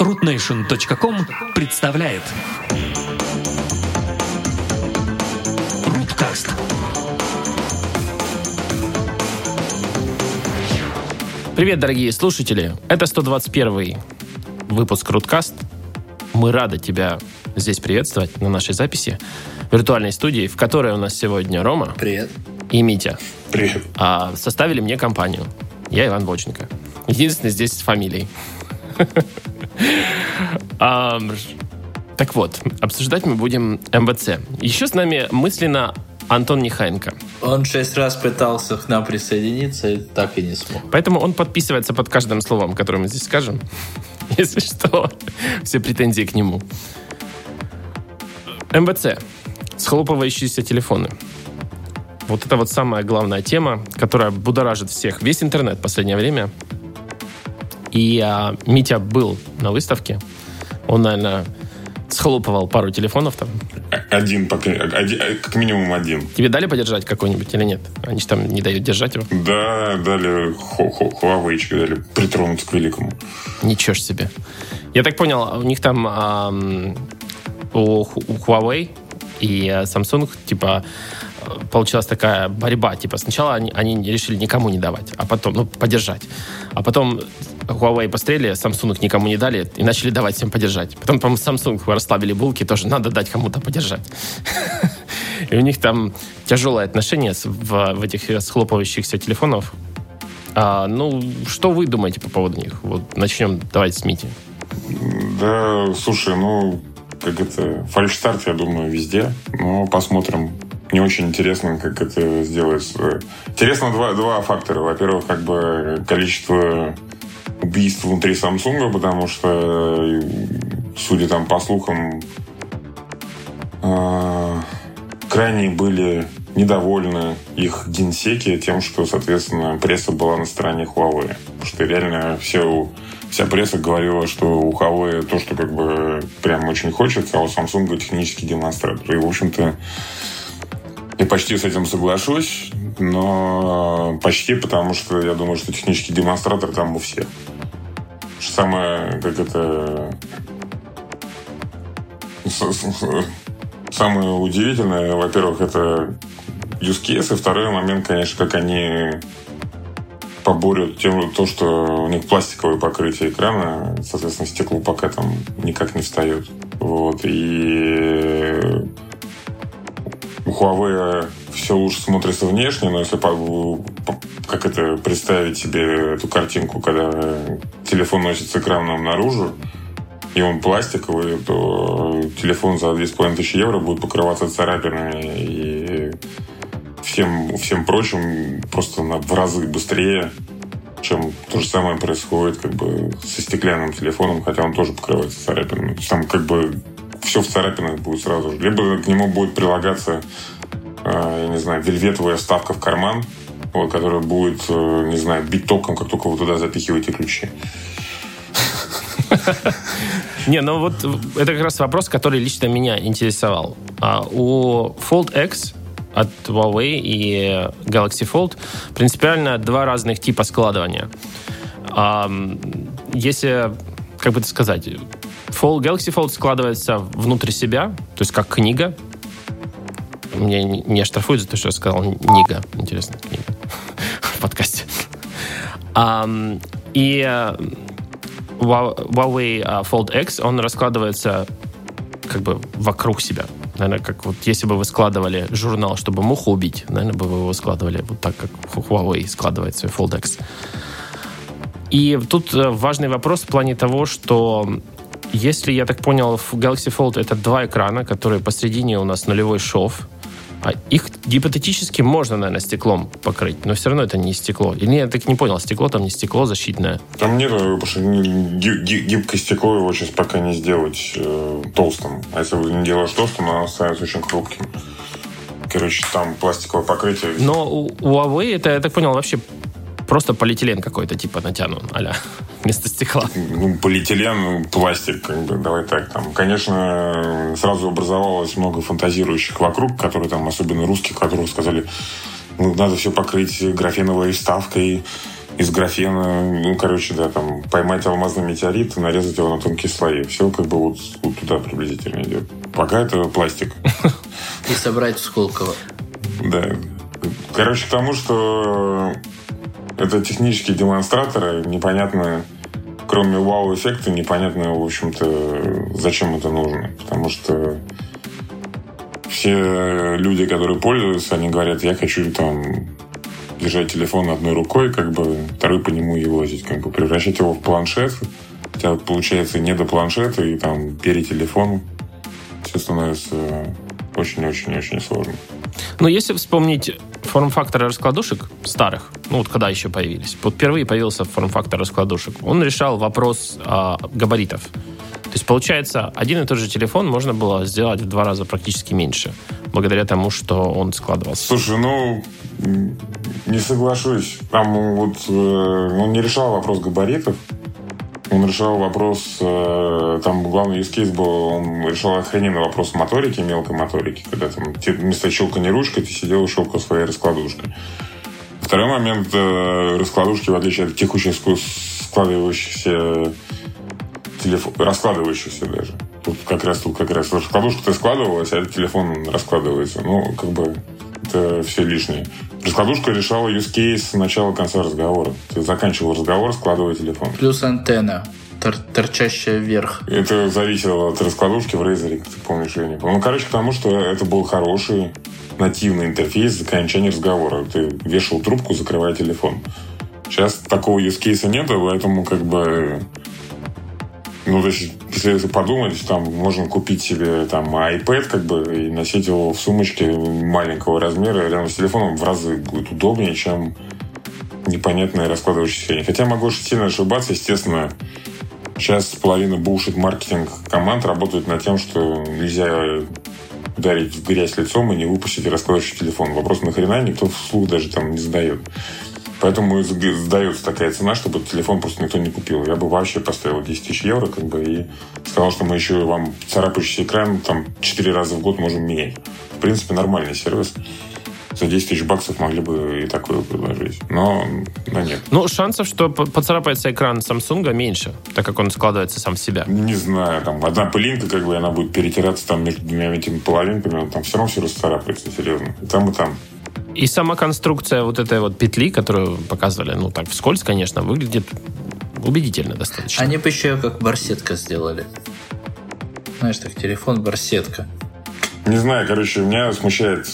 rootnation.com представляет Руткаст Привет, дорогие слушатели! Это 121 выпуск Руткаст. Мы рады тебя здесь приветствовать на нашей записи виртуальной студии, в которой у нас сегодня Рома Привет. и Митя. Привет. А, составили мне компанию. Я Иван Боченко. Единственный здесь с фамилией. Так вот, обсуждать мы будем МВЦ. Еще с нами мысленно Антон Нехаенко. Он шесть раз пытался к нам присоединиться и так и не смог. Поэтому он подписывается под каждым словом, которое мы здесь скажем. Если что, все претензии к нему. МВЦ. Схлопывающиеся телефоны. Вот это вот самая главная тема, которая будоражит всех. Весь интернет в последнее время. И а, Митя был на выставке. Он, наверное, схлопывал пару телефонов там. Один, пока, один, как минимум один. Тебе дали подержать какой-нибудь или нет? Они же там не дают держать его. Да, дали Huawei дали притронуться к великому. Ничего ж себе. Я так понял, у них там ам, у, у Huawei и э, Samsung, типа, э, получилась такая борьба. Типа, сначала они, они решили никому не давать, а потом, ну, поддержать. А потом Huawei пострели, Samsung никому не дали и начали давать всем поддержать. Потом, по-моему, Samsung расслабили булки, тоже надо дать кому-то поддержать. И у них там тяжелое отношение в, в этих схлопывающихся телефонов. А, ну, что вы думаете по поводу них? Вот начнем, давайте с Мити. Да, слушай, ну, как это, фальшстарт, я думаю, везде. Но посмотрим. Не очень интересно, как это сделается. Интересно два, два фактора. Во-первых, как бы количество убийств внутри Samsung, потому что, судя там по слухам, э, крайне были недовольны их генсеки тем, что, соответственно, пресса была на стороне Huawei. Потому что реально все, вся пресса говорила, что у Huawei то, что как бы прям очень хочется, а у Samsung технический демонстратор. И, в общем-то, я почти с этим соглашусь, но почти потому, что я думаю, что технический демонстратор там у всех. Самое, как это... Самое удивительное, во-первых, это use case, и второй момент, конечно, как они поборют тем, то, что у них пластиковое покрытие экрана, соответственно, стекло пока там никак не встает. Вот, и Huawei все лучше смотрится внешне, но если по- по- как это представить себе эту картинку, когда телефон носит с экраном наружу, и он пластиковый, то телефон за 2500 евро будет покрываться царапинами и всем, всем прочим просто на, в разы быстрее, чем то же самое происходит как бы со стеклянным телефоном, хотя он тоже покрывается царапинами. Там как бы все в царапинах будет сразу же. Либо к нему будет прилагаться, э, я не знаю, вельветовая вставка в карман, вот, которая будет, э, не знаю, бить током, как только вы туда запихиваете ключи. Не, ну вот это как раз вопрос, который лично меня интересовал. А, у Fold X от Huawei и Galaxy Fold принципиально два разных типа складывания. Если, как бы это сказать, Fold, Galaxy Fold складывается внутрь себя, то есть как книга. Меня не оштрафуют за то, что я сказал Нига. Интересно, книга в подкасте. Ам, и э, Huawei а, Fold X, он раскладывается как бы вокруг себя. Наверное, как вот если бы вы складывали журнал, чтобы муху убить, наверное, бы вы его складывали вот так, как Huawei складывает свой Fold X. И тут э, важный вопрос в плане того, что если, я так понял, в Galaxy Fold это два экрана, которые посередине у нас нулевой шов, а их гипотетически можно, наверное, стеклом покрыть, но все равно это не стекло. Или я так не понял, стекло там не стекло защитное. Там нет, потому что ги- ги- гибкое стекло его сейчас пока не сделать э, толстым. А если вы не делаешь толстым, оно становится очень хрупким. Короче, там пластиковое покрытие. Но у Huawei это, я так понял, вообще просто полиэтилен какой-то типа натянут, аля, вместо стекла. Ну, полиэтилен, пластик, как бы, давай так. Там, конечно, сразу образовалось много фантазирующих вокруг, которые там, особенно русских, которые сказали, ну, надо все покрыть графеновой вставкой, из графена, ну, короче, да, там, поймать алмазный метеорит и нарезать его на тонкие слои. Все как бы вот, вот туда приблизительно идет. Пока это пластик. И собрать в Сколково. Да. Короче, к тому, что это технические демонстраторы, непонятно, кроме вау-эффекта, непонятно, в общем-то, зачем это нужно. Потому что все люди, которые пользуются, они говорят, я хочу там держать телефон одной рукой, как бы второй по нему елозить, как бы превращать его в планшет. Хотя получается не до планшета и там перетелефон. Все становится очень-очень-очень сложно. Ну, если вспомнить форм-факторы раскладушек старых, ну вот когда еще появились, вот впервые появился форм-фактор раскладушек, он решал вопрос а, габаритов. То есть, получается, один и тот же телефон можно было сделать в два раза практически меньше, благодаря тому, что он складывался. Слушай, ну, не соглашусь. Там вот э, он не решал вопрос габаритов, он решал вопрос, э, там главный use case был, он решал охрененный вопрос моторики, мелкой моторики, когда там вместо щелкания ручкой ты сидел и щелкал своей раскладушкой. Второй момент, э, раскладушки, в отличие от текущих складывающихся телефон, раскладывающихся даже. Тут как раз тут как раз раскладушка-то складывалась, а этот телефон раскладывается. Ну, как бы это все лишнее. Раскладушка решала use case с начала конца разговора. Ты заканчивал разговор, складывая телефон. Плюс антенна тор торчащая вверх. Это зависело от раскладушки в Razer, ты помнишь, я не помню. Ну, короче, потому что это был хороший нативный интерфейс заканчивания разговора. Ты вешал трубку, закрывая телефон. Сейчас такого use case нету, поэтому как бы ну, то есть, если подумать, там можно купить себе там iPad, как бы, и носить его в сумочке маленького размера рядом с телефоном в разы будет удобнее, чем непонятное раскладывающееся хрень. Хотя могу очень сильно ошибаться, естественно, сейчас половина булшит маркетинг команд работает над тем, что нельзя ударить в грязь лицом и не выпустить раскладывающий телефон. Вопрос нахрена никто вслух даже там не задает. Поэтому сдается такая цена, чтобы телефон просто никто не купил. Я бы вообще поставил 10 тысяч евро, как бы, и сказал, что мы еще вам царапающийся экран там 4 раза в год можем менять. В принципе, нормальный сервис. За 10 тысяч баксов могли бы и такое предложить. Но, но нет. Ну, шансов, что поцарапается экран Samsung меньше, так как он складывается сам в себя. Не знаю, там одна пылинка, как бы она будет перетираться там между двумя этими половинками, там все равно все расцарапается, серьезно. И там, и там. И сама конструкция вот этой вот петли, которую показывали, ну так вскользь, конечно, выглядит убедительно достаточно. Они бы еще как барсетка сделали. Знаешь, так телефон барсетка. Не знаю, короче, меня смущает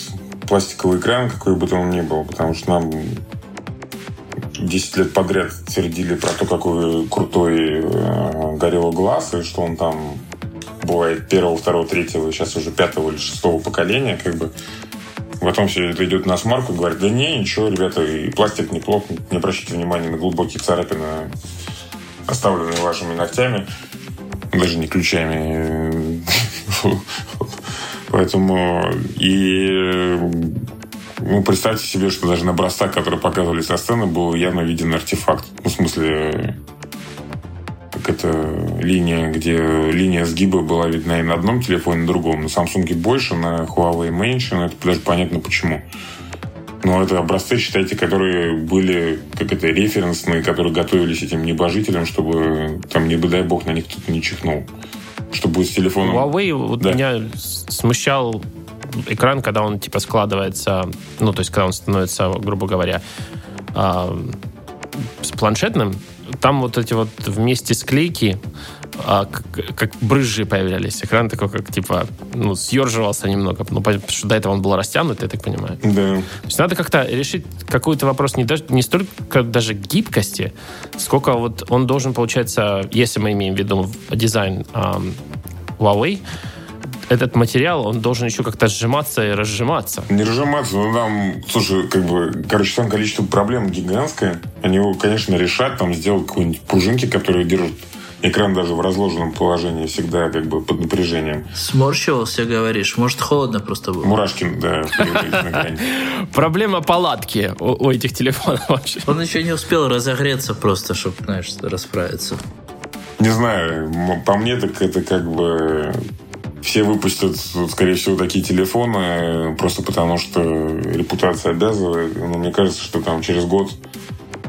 пластиковый экран, какой бы то он ни был, потому что нам 10 лет подряд твердили про то, какой крутой э, горело глаз, и что он там бывает первого, второго, третьего, сейчас уже пятого или шестого поколения, как бы Потом все это идет на смарку говорит, да не, ничего, ребята, и пластик неплохо, не обращайте внимания на глубокие царапины, оставленные вашими ногтями, даже не ключами. Поэтому и ну, представьте себе, что даже на бросах, которые показывали со сцены, был явно виден артефакт. Ну, в смысле, как это линия, где линия сгиба была видна и на одном телефоне, и на другом. На Samsung больше, на Huawei меньше, но это даже понятно почему. Но это образцы, считайте, которые были, как это, референсные, которые готовились этим небожителям, чтобы там, не дай бог, на них кто-то не чихнул. Что будет с телефоном. Huawei вот да. меня смущал экран, когда он типа складывается, ну, то есть, когда он становится, грубо говоря, э, с планшетным, там вот эти вот вместе склейки а, как, как брызжи появлялись. Экран такой, как типа, ну, съерживался немного. Ну, потому что до этого он был растянут, я так понимаю. Да. То есть надо как-то решить какой-то вопрос не, даже, не столько даже гибкости, сколько вот он должен, получается, если мы имеем в виду дизайн um, Huawei, этот материал, он должен еще как-то сжиматься и разжиматься. Не разжиматься, но там, слушай, как бы, короче, там количество проблем гигантское. Они его, конечно, решат, там сделать какие-нибудь пружинки, которые держат экран даже в разложенном положении всегда как бы под напряжением. Сморщивался, говоришь? Может, холодно просто было? Мурашки, да. Проблема палатки у этих телефонов вообще. Он еще не успел разогреться просто, чтобы, знаешь, расправиться. Не знаю, по мне так это как бы все выпустят, скорее всего, такие телефоны, просто потому что репутация обязывает. Но мне кажется, что там через год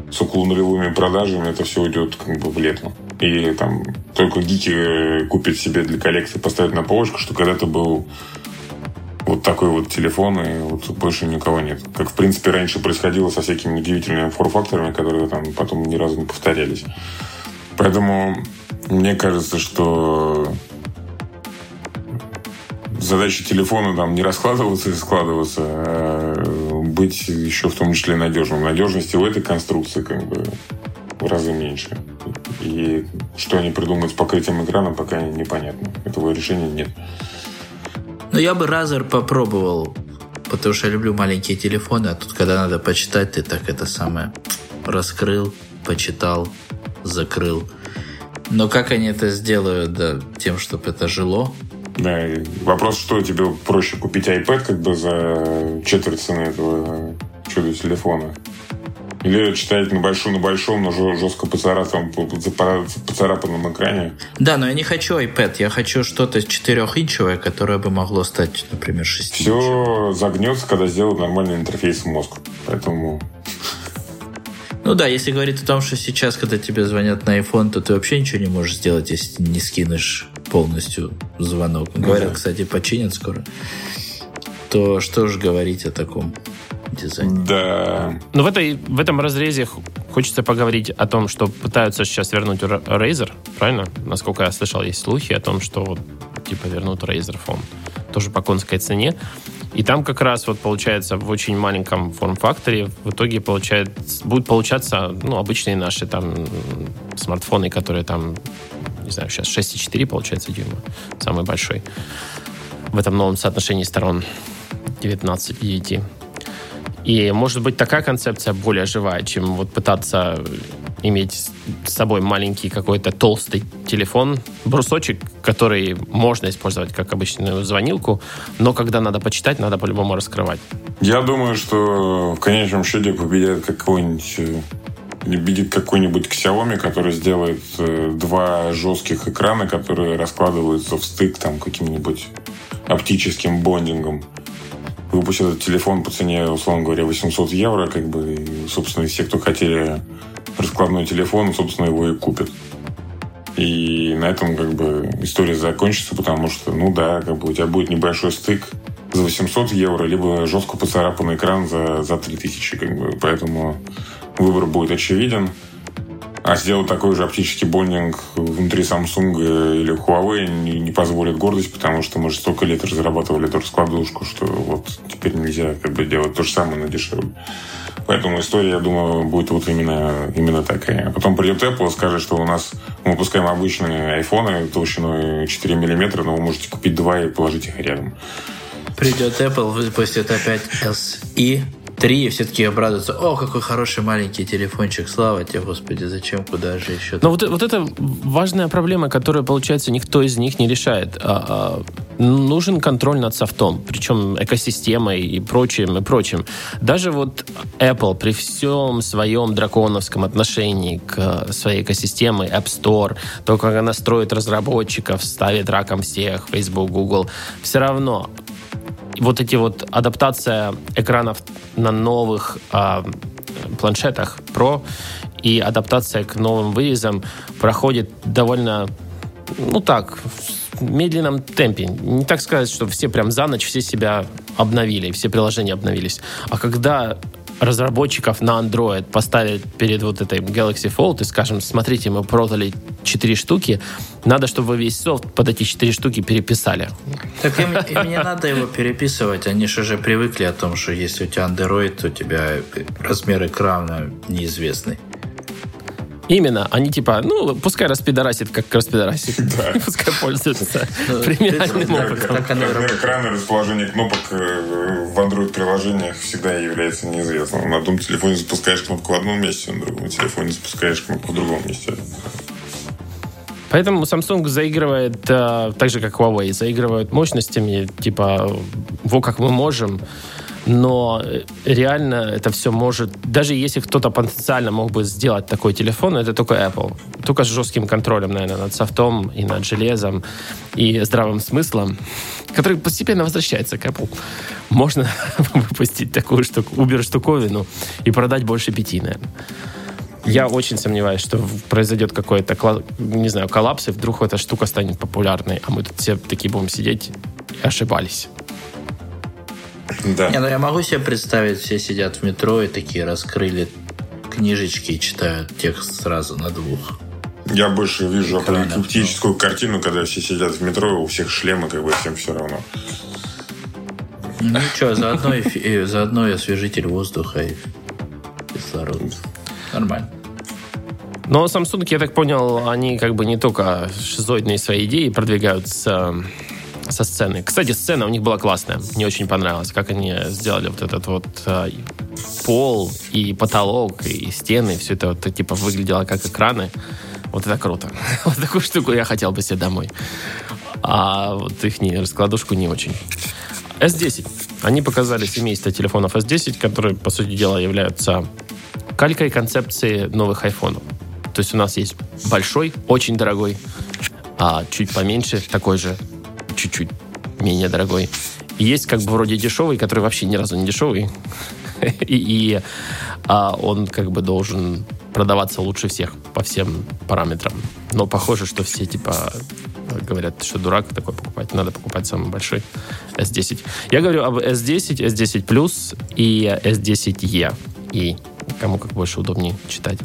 с нулевыми продажами это все уйдет как бы в лету. И там только гики э, купят себе для коллекции, поставят на полочку, что когда-то был вот такой вот телефон, и вот больше никого нет. Как, в принципе, раньше происходило со всякими удивительными форфакторами, которые там потом ни разу не повторялись. Поэтому мне кажется, что задача телефона там не раскладываться и складываться, а быть еще в том числе надежным. Надежности в этой конструкции как бы в разы меньше. И что они придумают с покрытием экрана, пока непонятно. Этого решения нет. Ну, я бы Razer попробовал, потому что я люблю маленькие телефоны, а тут, когда надо почитать, ты так это самое раскрыл, почитал, закрыл. Но как они это сделают, да, тем, чтобы это жило? Да, вопрос, что тебе проще купить iPad как бы за четверть цены этого чудо телефона? Или читать на большом, на большом, но жестко поцарапанном, поцарапанном экране. Да, но я не хочу iPad, я хочу что-то 4-инчевое, которое бы могло стать, например, 6 Все загнется, когда сделают нормальный интерфейс в мозг. Поэтому ну да, если говорить о том, что сейчас, когда тебе звонят на iPhone, то ты вообще ничего не можешь сделать, если не скинешь полностью звонок. Ну, Говорят, да. кстати, починят скоро. То что же говорить о таком дизайне? Да. Но ну, в, этой, в этом разрезе хочется поговорить о том, что пытаются сейчас вернуть Razer, правильно? Насколько я слышал, есть слухи о том, что типа вернут Razer Phone. Тоже по конской цене. И там как раз вот получается в очень маленьком форм-факторе в итоге получает, будут получаться ну, обычные наши там смартфоны, которые там, не знаю, сейчас 6,4 получается дюйма, самый большой в этом новом соотношении сторон 19 к 9. И может быть такая концепция более живая, чем вот пытаться иметь с собой маленький какой-то толстый телефон, брусочек, который можно использовать как обычную звонилку, но когда надо почитать, надо по-любому раскрывать. Я думаю, что в конечном счете победит какой-нибудь победит какой-нибудь Xiaomi, который сделает э, два жестких экрана, которые раскладываются в стык там каким-нибудь оптическим бондингом. Выпустит этот телефон по цене, условно говоря, 800 евро, как бы, и, собственно, все, кто хотели раскладной телефон, собственно, его и купят. И на этом как бы история закончится, потому что, ну да, как бы у тебя будет небольшой стык за 800 евро, либо жестко поцарапанный экран за, за 3000, как бы. Поэтому выбор будет очевиден. А сделать такой же оптический бондинг внутри Samsung или Huawei не, не позволит гордость, потому что мы же столько лет разрабатывали эту раскладушку, что вот теперь нельзя как бы делать то же самое, но дешевле. Поэтому история, я думаю, будет вот именно, именно такая. Потом придет Apple и скажет, что у нас мы выпускаем обычные айфоны толщиной 4 мм, но вы можете купить два и положить их рядом. Придет Apple, выпустит опять SE, три, и все таки обрадуются. О, какой хороший маленький телефончик. Слава тебе, Господи, зачем, куда же еще? Но вот, вот это важная проблема, которую, получается, никто из них не решает. А, а, нужен контроль над софтом, причем экосистемой и прочим, и прочим. Даже вот Apple при всем своем драконовском отношении к своей экосистеме, App Store, то, как она строит разработчиков, ставит раком всех, Facebook, Google, все равно вот эти вот адаптация экранов на новых э, планшетах Pro и адаптация к новым вырезам проходит довольно, ну так, в медленном темпе. Не так сказать, что все прям за ночь все себя обновили, все приложения обновились. А когда разработчиков на Android поставить перед вот этой Galaxy Fold и скажем, смотрите, мы продали 4 штуки, надо, чтобы вы весь софт под эти 4 штуки переписали. Так им, им не надо его переписывать, они же уже привыкли о том, что если у тебя Android, то у тебя размер экрана неизвестный. Именно. Они типа, ну, пускай распидорасит, как распидорасит. Да. Пускай пользуется ну, премиальным опытом. Экран и расположение кнопок э, в Android-приложениях всегда является неизвестным. На одном телефоне запускаешь кнопку в одном месте, на другом телефоне запускаешь кнопку в другом месте. Поэтому Samsung заигрывает э, так же, как Huawei, заигрывают мощностями, типа, во как мы можем, но реально это все может... Даже если кто-то потенциально мог бы сделать такой телефон, это только Apple. Только с жестким контролем, наверное, над софтом и над железом и здравым смыслом, который постепенно возвращается к Apple. Можно выпустить такую штуку, Uber-штуковину и продать больше пяти, наверное. Я очень сомневаюсь, что произойдет какой-то, не знаю, коллапс, и вдруг эта штука станет популярной, а мы тут все такие будем сидеть и ошибались. Да. Не, ну я могу себе представить, все сидят в метро и такие раскрыли книжечки и читают текст сразу на двух. Я больше вижу апокалиптическую картину, когда все сидят в метро, у всех шлемы, как бы всем все равно. Ну что, заодно, и, заодно и освежитель воздуха и кислород. Нормально. Но Samsung, я так понял, они как бы не только шизоидные свои идеи продвигают с, со сцены. Кстати, сцена у них была классная. Мне очень понравилось, как они сделали вот этот вот э, пол и потолок и стены. Все это вот типа выглядело как экраны. Вот это круто. Вот такую штуку я хотел бы себе домой. А вот их не, раскладушку не очень. S10. Они показали семейство телефонов S10, которые, по сути дела, являются калькой концепции новых айфонов. То есть у нас есть большой, очень дорогой, а чуть поменьше, такой же, чуть-чуть менее дорогой. И есть как бы вроде дешевый, который вообще ни разу не дешевый. и, и а он как бы должен продаваться лучше всех по всем параметрам. Но похоже, что все типа говорят, что дурак такой покупать, надо покупать самый большой S10. Я говорю об S10, S10 Plus и S10e. И кому как больше удобнее читать.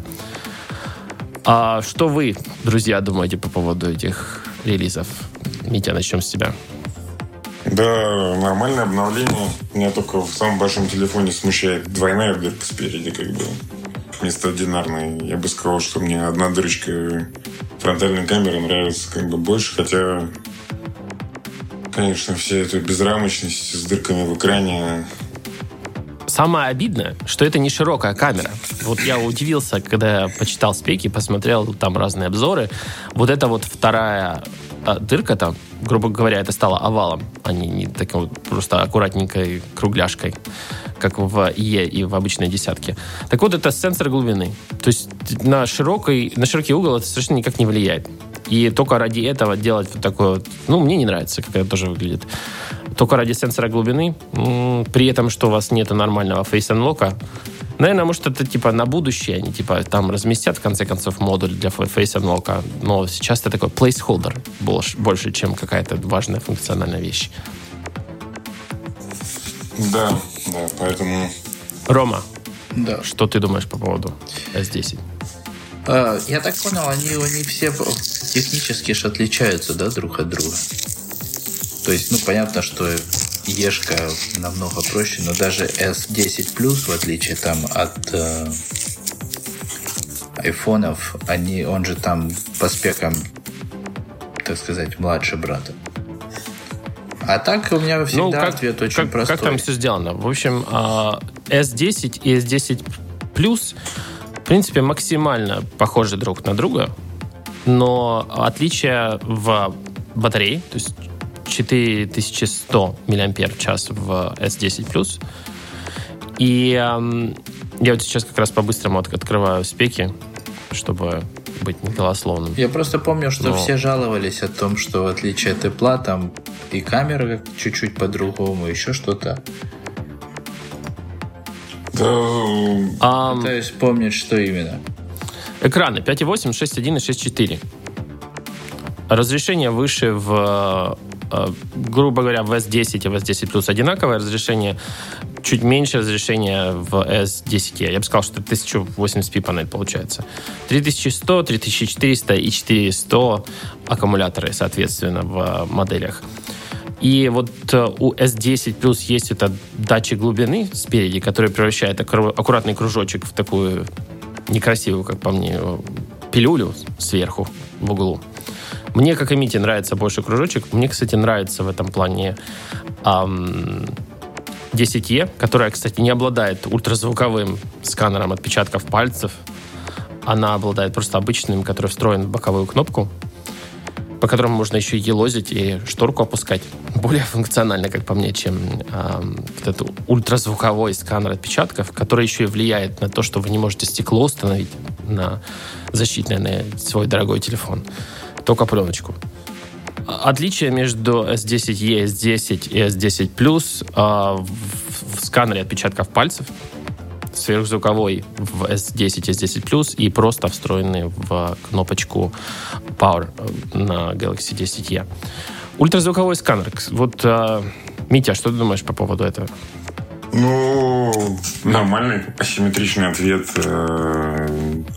А что вы, друзья, думаете по поводу этих релизов? Митя, начнем с тебя. Да, нормальное обновление. Меня только в самом большом телефоне смущает двойная дырка спереди, как бы вместо одинарной. Я бы сказал, что мне одна дырочка фронтальной камеры нравится как бы больше, хотя, конечно, все эту безрамочность с дырками в экране Самое обидное, что это не широкая камера. Вот я удивился, когда почитал спеки, посмотрел там разные обзоры. Вот это вот вторая а, дырка там, грубо говоря, это стало овалом, а не, не таким вот просто аккуратненькой кругляшкой как в Е и в обычной десятке. Так вот, это сенсор глубины. То есть на, широкий, на широкий угол это совершенно никак не влияет. И только ради этого делать вот такое вот... Ну, мне не нравится, как это тоже выглядит. Только ради сенсора глубины, при этом, что у вас нет нормального Face Unlock, Наверное, может, это типа на будущее, они типа там разместят, в конце концов, модуль для Face Unlock. Но сейчас это такой placeholder больше, больше чем какая-то важная функциональная вещь. Да, да, поэтому... Рома, да. что ты думаешь по поводу S10? А, я так понял, они, они все технически же отличаются, да, друг от друга. То есть, ну, понятно, что Ешка намного проще, но даже S10 Plus, в отличие там от э, айфонов, они, он же там по спекам, так сказать, младше брата. А так у меня всегда ну, как, ответ очень как, простой. Как там все сделано? В общем, S10 а, и S10 Plus, в принципе, максимально похожи друг на друга, но отличие в батарее, то есть 4100 мАч в S10 Plus. И эм, я вот сейчас как раз по-быстрому открываю спеки, чтобы быть не голословным. Я просто помню, что Но... все жаловались о том, что в отличие от Apple, там и камера чуть-чуть по-другому, еще что-то. Um... Пытаюсь вспомнить, что именно. Экраны 5.8, 6.1 и 6.4. Разрешение выше в грубо говоря, в S10 и в S10 Plus одинаковое разрешение чуть меньше разрешения в S10. Я бы сказал, что 1080p панель получается. 3100, 3400 и 4100 аккумуляторы, соответственно, в моделях. И вот э, у S10 Plus есть этот датчик глубины спереди, который превращает аккуратный кружочек в такую некрасивую, как по мне, пилюлю сверху в углу. Мне, как и Мите, нравится больше кружочек. Мне, кстати, нравится в этом плане эм, 10E, которая, кстати, не обладает ультразвуковым сканером отпечатков пальцев. Она обладает просто обычным, который встроен в боковую кнопку, по которому можно еще и елозить и шторку опускать. Более функционально, как по мне, чем э, вот этот ультразвуковой сканер отпечатков, который еще и влияет на то, что вы не можете стекло установить на защитное на свой дорогой телефон. Только пленочку. Отличие между S10e, S10 и S10 Plus э, в, в сканере отпечатков пальцев. сверхзвуковой в S10, S10 Plus и просто встроенный в кнопочку Power на Galaxy 10e. Ультразвуковой сканер. Вот, э, Митя, что ты думаешь по поводу этого? Ну, нормальный асимметричный ответ э,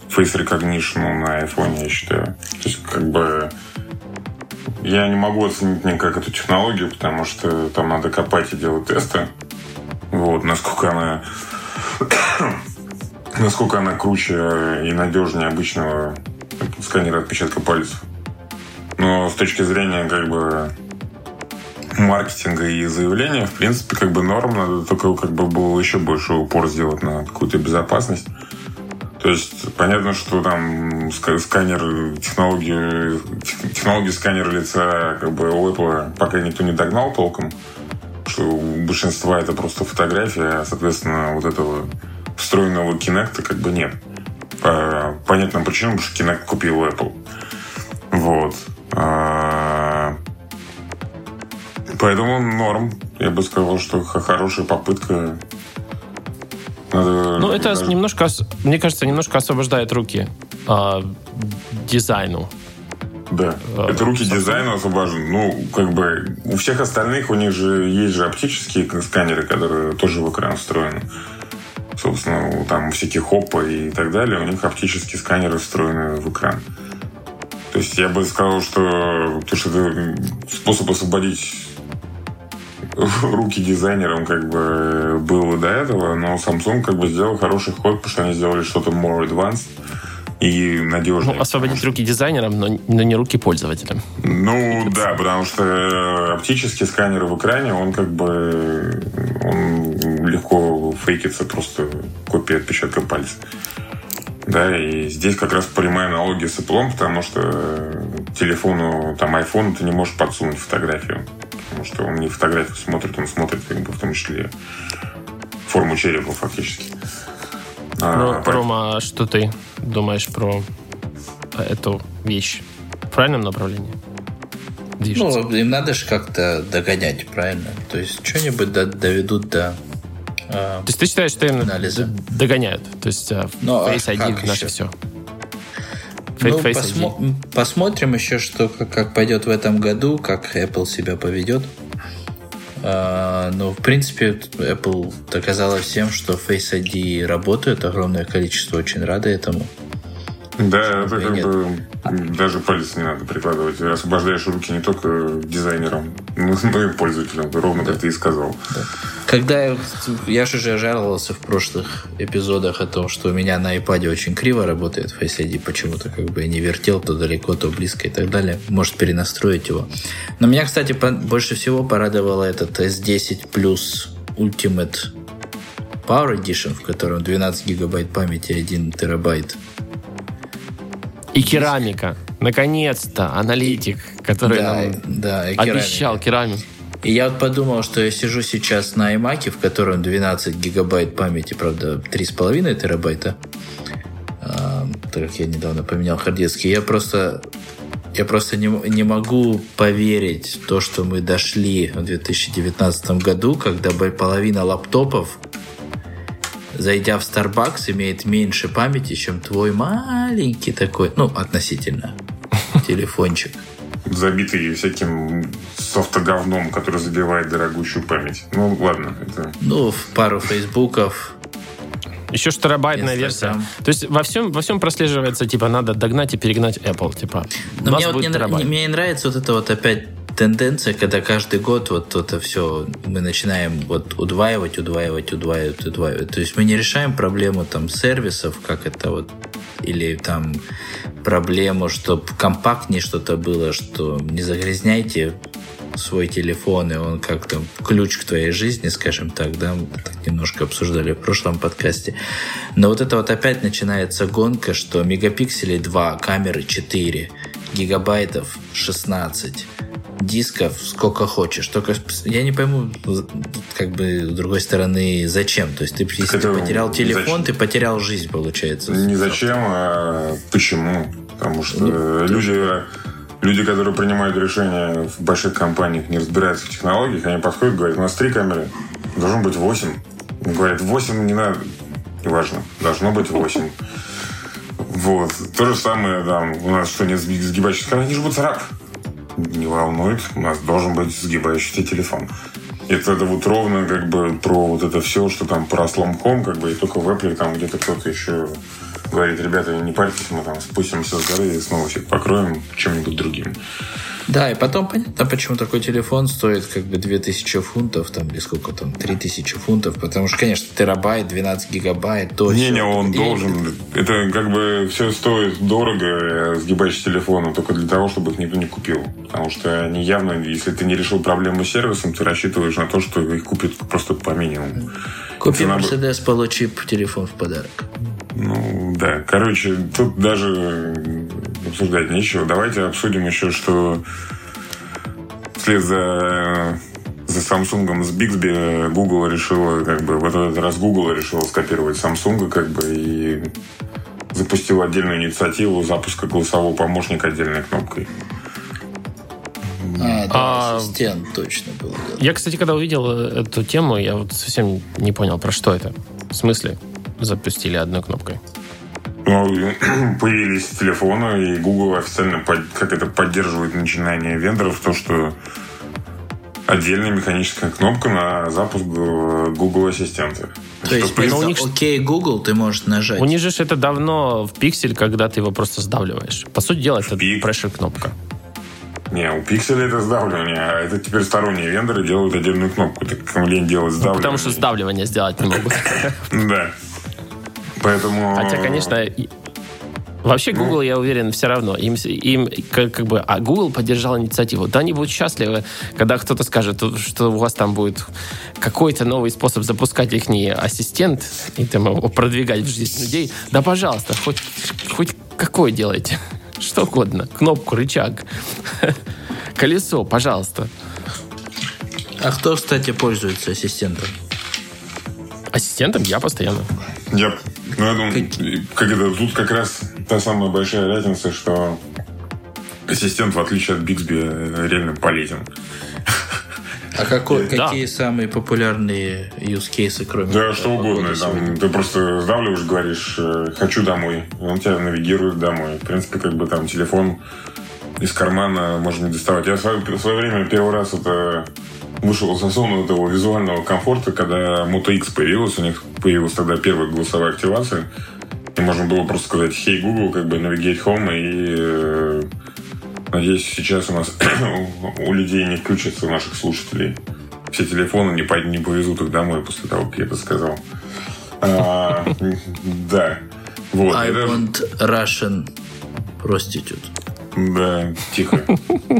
Face Recognition на iPhone, я считаю. То есть, как бы, я не могу оценить никак эту технологию, потому что там надо копать и делать тесты. Вот, насколько она насколько она круче и надежнее обычного сканера отпечатка пальцев. Но с точки зрения как бы маркетинга и заявления, в принципе, как бы норм, надо только как бы был еще больше упор сделать на какую-то безопасность. То есть понятно, что там сканер, технологии, технологии сканера лица как бы у Apple пока никто не догнал толком, что у большинства это просто фотография, а, соответственно, вот этого встроенного Kinect как бы нет. По понятным причинам, потому что Kinect купил Apple. Вот. Поэтому норм. Я бы сказал, что хорошая попытка. Надо ну, это даже... немножко, мне кажется, немножко освобождает руки э, дизайну. Да, э, это руки дизайну освобождены. Ну, как бы у всех остальных у них же есть же оптические сканеры, которые тоже в экран встроены. Собственно, там всякие хоппы и так далее, у них оптические сканеры встроены в экран. То есть я бы сказал, что, то, что это способ освободить руки дизайнерам как бы было до этого, но Samsung как бы сделал хороший ход, потому что они сделали что-то more advanced и надежное. Ну, освободить руки дизайнерам, но, но не руки пользователям. Ну, да, потому что оптический сканер в экране, он как бы он легко фейкится, просто копия отпечатка пальца. Да, и здесь как раз прямая аналогия с Apple, потому что телефону, там, iPhone ты не можешь подсунуть фотографию потому что он не фотографию смотрит, он смотрит как бы в том числе форму черепа фактически. А, ну, Рома, а что ты думаешь про эту вещь? В правильном направлении? Движется? Ну, им надо же как-то догонять, правильно? То есть что-нибудь доведут до э, То есть ты считаешь, что им анализа. догоняют? То есть э, Но, Face ID а наше все? Ну, посмо- посмотрим еще, что как, как пойдет в этом году, как Apple себя поведет. А, но, в принципе, Apple доказала всем, что Face ID работает. Огромное количество очень рады этому. Да, это как нет. бы даже палец не надо прикладывать. Освобождаешь руки не только дизайнерам, но и пользователям, ровно да. как ты и сказал. Да. Когда я, я же уже жаловался в прошлых эпизодах о том, что у меня на iPad очень криво работает Face ID, почему-то как бы я не вертел то далеко, то близко и так далее. Может перенастроить его. Но меня, кстати, больше всего порадовало этот S10 Plus Ultimate Power Edition, в котором 12 гигабайт памяти, 1 терабайт и керамика. Наконец-то аналитик, который да, нам да, обещал керамику. И я вот подумал, что я сижу сейчас на iMac, в котором 12 гигабайт памяти, правда, 3,5 терабайта, а, так как я недавно поменял харддиски. Я просто я просто не, не могу поверить в то, что мы дошли в 2019 году, когда половина лаптопов зайдя в Starbucks, имеет меньше памяти, чем твой маленький такой, ну, относительно, телефончик. Забитый всяким софтоговном, который забивает дорогущую память. Ну, ладно. Это... Ну, в пару фейсбуков, еще ж терабайтная версия. То есть во всем, во всем прослеживается, типа, надо догнать и перегнать Apple. Типа, Но мне, вот не, мне нравится вот это вот опять тенденция, когда каждый год вот это все мы начинаем вот удваивать, удваивать, удваивать, удваивать. То есть мы не решаем проблему там сервисов, как это вот или там проблему, чтобы компактнее что-то было, что не загрязняйте свой телефон, и он как-то ключ к твоей жизни, скажем так, да, мы так немножко обсуждали в прошлом подкасте. Но вот это вот опять начинается гонка, что мегапикселей 2, камеры 4, гигабайтов 16, дисков сколько хочешь. Только я не пойму, как бы, с другой стороны, зачем. То есть, ты, если Это ты потерял телефон, зачем? ты потерял жизнь, получается. Не зачем, а почему. Потому что ну, люди, люди, которые принимают решения в больших компаниях, не разбираются в технологиях, они подходят и говорят, у нас три камеры, должно быть восемь. Говорят, восемь не надо. неважно, должно быть 8. Вот. То же самое, да, у нас что, нет сгибающихся, они же будут рак. Не волнует, у нас должен быть сгибающийся телефон. Это, это вот ровно как бы про вот это все, что там про сломком, как бы, и только в Apple там где-то кто-то еще говорит, ребята, не парьтесь, мы там спустимся с горы и снова всех покроем чем-нибудь другим. Да, и потом понятно, почему такой телефон стоит как бы 2000 фунтов, там, или сколько там, 3000 фунтов, потому что, конечно, терабайт, 12 гигабайт, то Не, не, он и... должен. Это как бы все стоит дорого, э, сгибающий телефон, только для того, чтобы их никто не купил. Потому что они явно, если ты не решил проблему с сервисом, ты рассчитываешь на то, что их купят просто по минимуму. Купи Мерседес, получи телефон в подарок. Ну, да. Короче, тут даже обсуждать нечего. Давайте обсудим еще, что вслед за за Samsung с Bixby Google решила, как бы, в этот раз Google решила скопировать Samsung, как бы, и запустил отдельную инициативу запуска голосового помощника отдельной кнопкой. А, да, а, ассистент точно был. Да. Я, кстати, когда увидел эту тему, я вот совсем не понял, про что это. В смысле? Запустили одной кнопкой. Ну, появились телефоны, и Google официально под, как это поддерживает начинание вендоров, то, что отдельная механическая кнопка на запуск Google Ассистента. То есть вместо у них... «Окей, Google» ты можешь нажать. У них же это давно в пиксель, когда ты его просто сдавливаешь. По сути дела, это Пик. pressure-кнопка. Не, у пикселя это сдавливание, а это теперь сторонние вендоры делают отдельную кнопку. Так кому лень делать сдавливание. Ну, потому что сдавливание сделать не могут. Да. Поэтому... Хотя, конечно, Вообще ну. Google, я уверен, все равно. Им, им как, как бы, а Google поддержал инициативу. Да, они будут счастливы, когда кто-то скажет, что у вас там будет какой-то новый способ запускать их не ассистент и там его продвигать в жизнь людей. Да, пожалуйста, хоть, хоть какой делайте. Что угодно. Кнопку, рычаг, колесо, пожалуйста. А кто, кстати, пользуется ассистентом? Ассистентом я постоянно. Я, ну, я думаю, как это, тут как раз та самая большая разница, что ассистент, в отличие от Bixby, реально полезен. А какой, да. какие самые популярные use cases, кроме Да, что угодно. Там, ты просто сдавливаешь, говоришь, э, хочу домой. И он тебя навигирует домой. В принципе, как бы там телефон из кармана можно не доставать. Я в свое, в свое время первый раз это вышел из этого визуального комфорта, когда Moto X появилась. У них появилась тогда первая голосовая активация. И можно было просто сказать «Hey, Google», как бы navigate home, и э, надеюсь, сейчас у нас у людей не включится, у наших слушателей. Все телефоны не, по, не повезут их домой после того, как я это сказал. А, да. Вот. I это... want Russian prostitute. Да, тихо.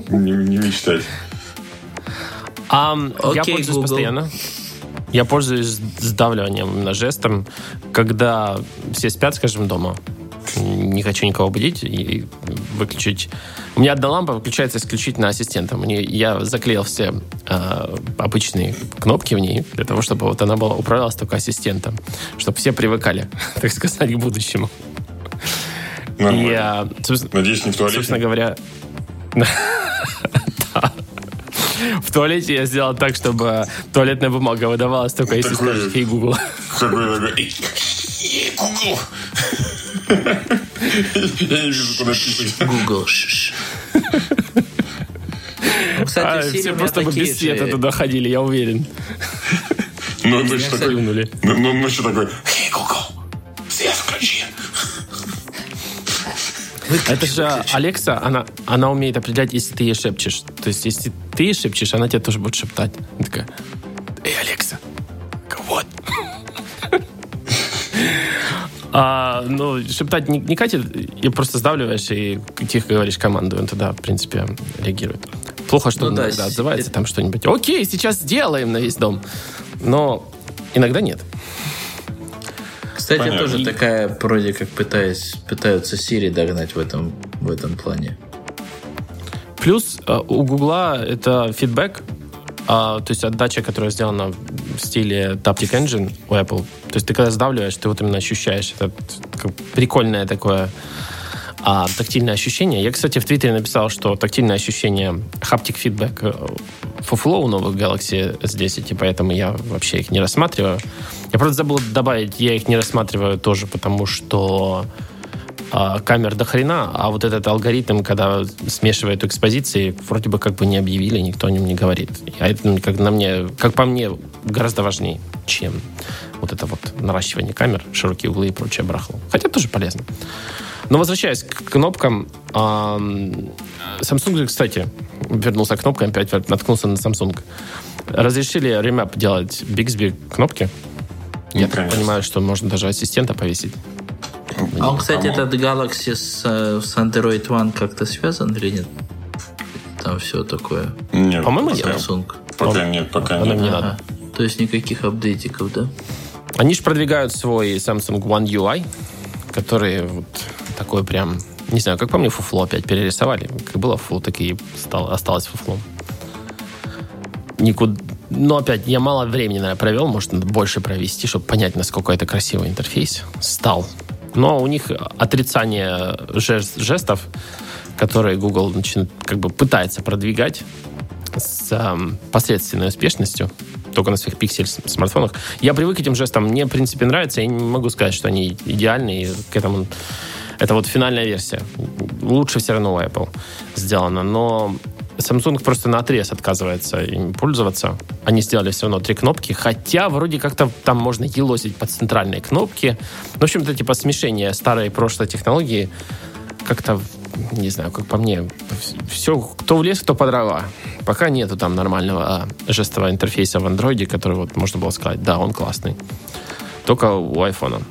не, не мечтать. А, okay, я пользуюсь Google. постоянно. Я пользуюсь сдавливанием именно жестом, когда все спят, скажем, дома. Не хочу никого будить и выключить. У меня одна лампа выключается исключительно ассистентом. Мне, я заклеил все э, обычные кнопки в ней для того, чтобы вот она была управлялась только ассистентом, чтобы все привыкали, так сказать, к будущему. Нормально. И, а, Надеюсь, не в туалете? Собственно говоря, в туалете я сделал так, чтобы туалетная бумага выдавалась только если скажешь «Эй, Google». Такой, такой, «Эй, Google». Я не вижу, куда писать. Google. Ну, кстати, а, все просто бы без света туда ходили, я уверен. Ну, ну, что такое? Ну, ну, ну, что такое? Эй, Google, свет включи. Это же Алекса, она, она умеет определять, если ты ей шепчешь. То есть, если ты ей шепчешь, она тебе тоже будет шептать. Она такая, эй, Алекса, А, ну, шептать не, не катит, и просто сдавливаешь и тихо говоришь команду, он тогда, в принципе, реагирует. Плохо, что ну, он да, иногда отзывается там что-нибудь. Окей, сейчас сделаем на весь дом. Но иногда нет. Кстати, Понятно. тоже такая, вроде как пытаясь, пытаются Siri догнать в этом, в этом плане. Плюс э, у Гугла это фидбэк, а, то есть отдача, которая сделана в стиле Taptic Engine у Apple. То есть ты когда сдавливаешь, ты вот именно ощущаешь это прикольное такое а, тактильное ощущение. Я, кстати, в Твиттере написал, что тактильное ощущение, haptic feedback э, фуфло у новых Galaxy S10, и поэтому я вообще их не рассматриваю. Я просто забыл добавить, я их не рассматриваю тоже, потому что камер до хрена, а вот этот алгоритм, когда смешивает экспозиции, вроде бы как бы не объявили, никто о нем не говорит. А это ну, как, на мне, как по мне, гораздо важнее, чем вот это вот наращивание камер, широкие углы и прочее барахло. Хотя тоже полезно. Но возвращаясь к кнопкам, Samsung, кстати, вернулся к кнопкам, опять наткнулся на Samsung. Разрешили ремап делать Bixby кнопки. Я так понимаю, что можно даже ассистента повесить. А он, кстати, этот Galaxy с, э, с Android One как-то связан или нет? Там все такое. Нет. По-моему, пока, Samsung. Пока нет, пока нет. не надо. То есть никаких апдейтиков, да? Они же продвигают свой Samsung One UI, который вот такой прям, не знаю, как по мне, фуфло опять перерисовали. Как было фуфло, так и стало, осталось фуфлом. Никуда... Но опять, я мало времени, наверное, провел, может, надо больше провести, чтобы понять, насколько это красивый интерфейс стал. Но у них отрицание жест- жестов, которые Google начинает, как бы пытается продвигать с эм, посредственной успешностью, только на своих пиксель смартфонах. Я привык к этим жестам, мне, в принципе, нравится, я не могу сказать, что они идеальны, и к этому... Это вот финальная версия. Лучше все равно у Apple сделано, но Samsung просто на отрез отказывается им пользоваться. Они сделали все равно три кнопки, хотя вроде как-то там можно елозить под центральные кнопки. Ну, В общем, это типа смешение старой и прошлой технологии как-то, не знаю, как по мне, все, кто в лес, кто по дрова. Пока нету там нормального а, жестового интерфейса в андроиде, который вот можно было сказать, да, он классный. Только у айфона.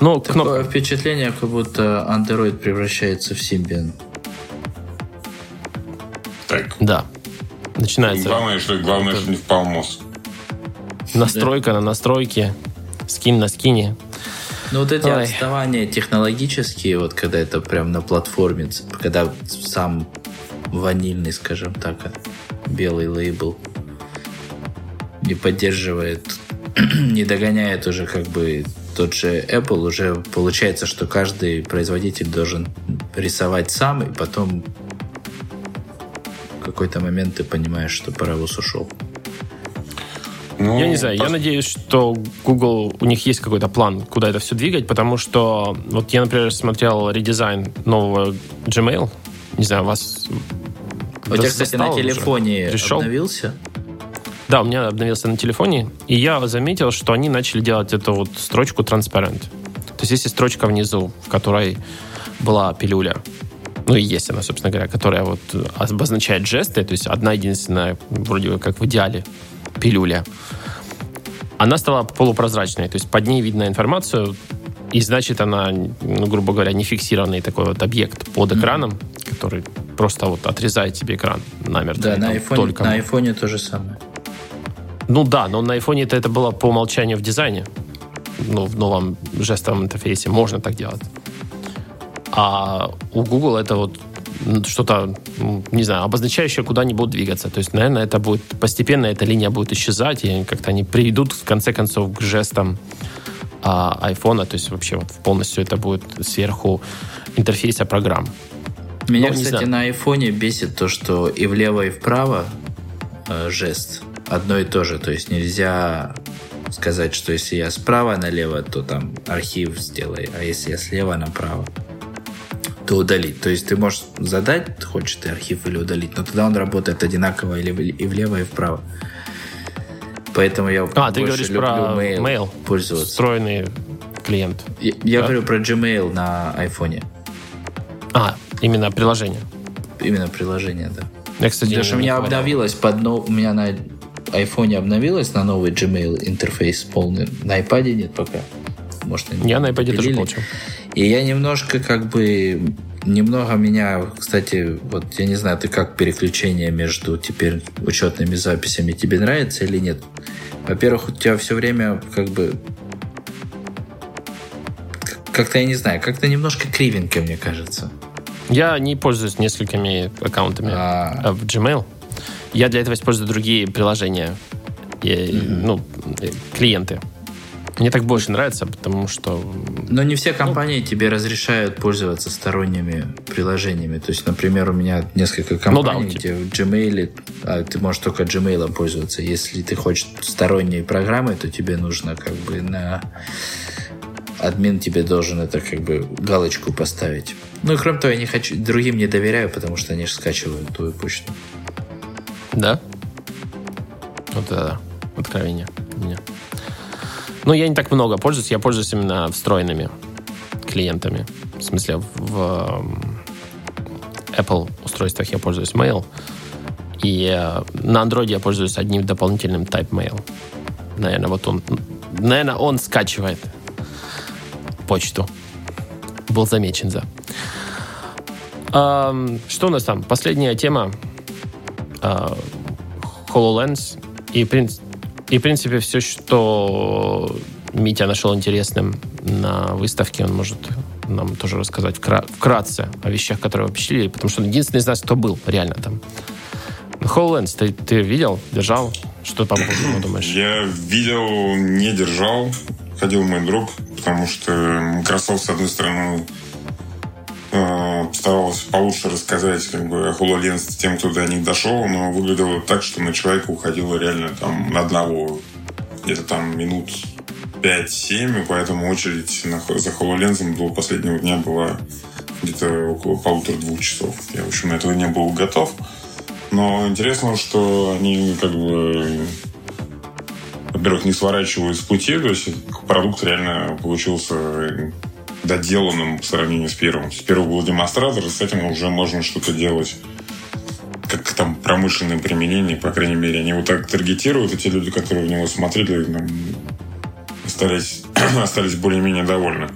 Ну, Такое кнопка... впечатление, как будто Android превращается в Symbian. Так. Да. Начинается Главное, что, главное, что не впал мозг. настройка на настройке, скин на скине. Ну, вот эти Ой. отставания технологические, вот когда это прям на платформе, когда сам ванильный, скажем так, белый лейбл не поддерживает, не догоняет уже как бы тот же Apple, уже получается, что каждый производитель должен рисовать сам, и потом какой-то момент ты понимаешь, что паровоз ушел. Ну, Я не знаю, я пос- надеюсь, что Google, у них есть какой-то план, куда это все двигать, потому что вот я, например, смотрел редизайн нового Gmail. Не знаю, вас... У тебя, кстати, на застал уже? телефоне Пришел? обновился? Да, у меня обновился на телефоне, и я заметил, что они начали делать эту вот строчку transparent. То есть если строчка внизу, в которой была пилюля, ну и есть она, собственно говоря, которая вот обозначает жесты, то есть одна единственная, вроде бы как в идеале, пилюля, она стала полупрозрачной, то есть под ней видно информацию, и значит она, ну, грубо говоря, не фиксированный такой вот объект под экраном, который просто вот отрезает тебе экран намертво. Да, на айфоне, только на айфоне то же самое. ну да, но на айфоне это, это было по умолчанию в дизайне. Ну, в новом жестовом интерфейсе можно так делать. А у Google это вот что-то, не знаю, обозначающее, куда они будут двигаться. То есть, наверное, это будет постепенно, эта линия будет исчезать, и как-то они приведут, в конце концов, к жестам а, айфона. То есть, вообще вот полностью это будет сверху интерфейса программ. Меня, Ну, не кстати, на айфоне бесит то, что и влево, и вправо э, жест одно и то же. То есть нельзя сказать, что если я справа налево, то там архив сделай, а если я слева направо, то удалить. То есть ты можешь задать, хочешь ты архив или удалить, но тогда он работает одинаково или и влево, и вправо. Поэтому я А, ты говоришь люблю про mail, mail, пользоваться. встроенный клиент. Я, я Да. говорю про Gmail на айфоне. А, именно приложение. Именно приложение, да. Я, кстати, Потому что у меня ковырял. обновилось под но... у меня на айфоне обновилось на новый Gmail интерфейс полный. На iPad нет пока. Может, Я на iPad тоже получил. И я немножко как бы немного меня, кстати, вот я не знаю, ты как переключение между теперь учетными записями тебе нравится или нет? Во-первых, у тебя все время как бы как-то я не знаю, как-то немножко кривенько, мне кажется. Я не пользуюсь несколькими аккаунтами А. э, в Gmail. Я для этого использую другие приложения, и, ну, э, клиенты. Мне так больше нравится, потому что... Но не все компании ну, тебе разрешают пользоваться сторонними приложениями. То есть, например, у меня несколько компаний, ну, да, где в Gmail а, ты можешь только Gmail пользоваться. Если ты хочешь сторонние программы, то тебе нужно как бы на админ тебе должен это как бы галочку поставить. Ну и кроме того, я не хочу, другим не доверяю, потому что они же скачивают твою почту. Да? Вот это откровение меня. Ну, я не так много пользуюсь, я пользуюсь именно встроенными клиентами. В смысле, в Apple устройствах я пользуюсь Mail, и э, на Android я пользуюсь одним дополнительным Type Mail. Наверное, вот он, наверное, он скачивает почту. Был замечен за. Um, что у нас там? Последняя тема. Uh, HoloLens. И, и, в принципе, все, что Митя нашел интересным на выставке, он может нам тоже рассказать вкратце о вещах, которые впечатлили, потому что он единственный из нас, кто был реально там. HoloLens, ты, ты видел, держал? Что по поводу думаешь? Я видел, не держал. Ходил мой друг, потому что Microsoft, с одной стороны, старалась получше рассказать как бы, о HoloLens тем, кто до них дошел, но выглядело так, что на человека уходило реально там на одного где-то там минут 5-7, и поэтому очередь на, за HoloLens до последнего дня была где-то около полутора-двух часов. Я, в общем, этого не был готов. Но интересно, что они как бы во-первых, не сворачивают с пути, то есть продукт реально получился доделанным по сравнению с первым. С первым был демонстратор, с этим уже можно что-то делать как там промышленное применение, по крайней мере. Они вот так таргетируют, и те люди, которые в него смотрели, там, остались, остались более-менее довольны.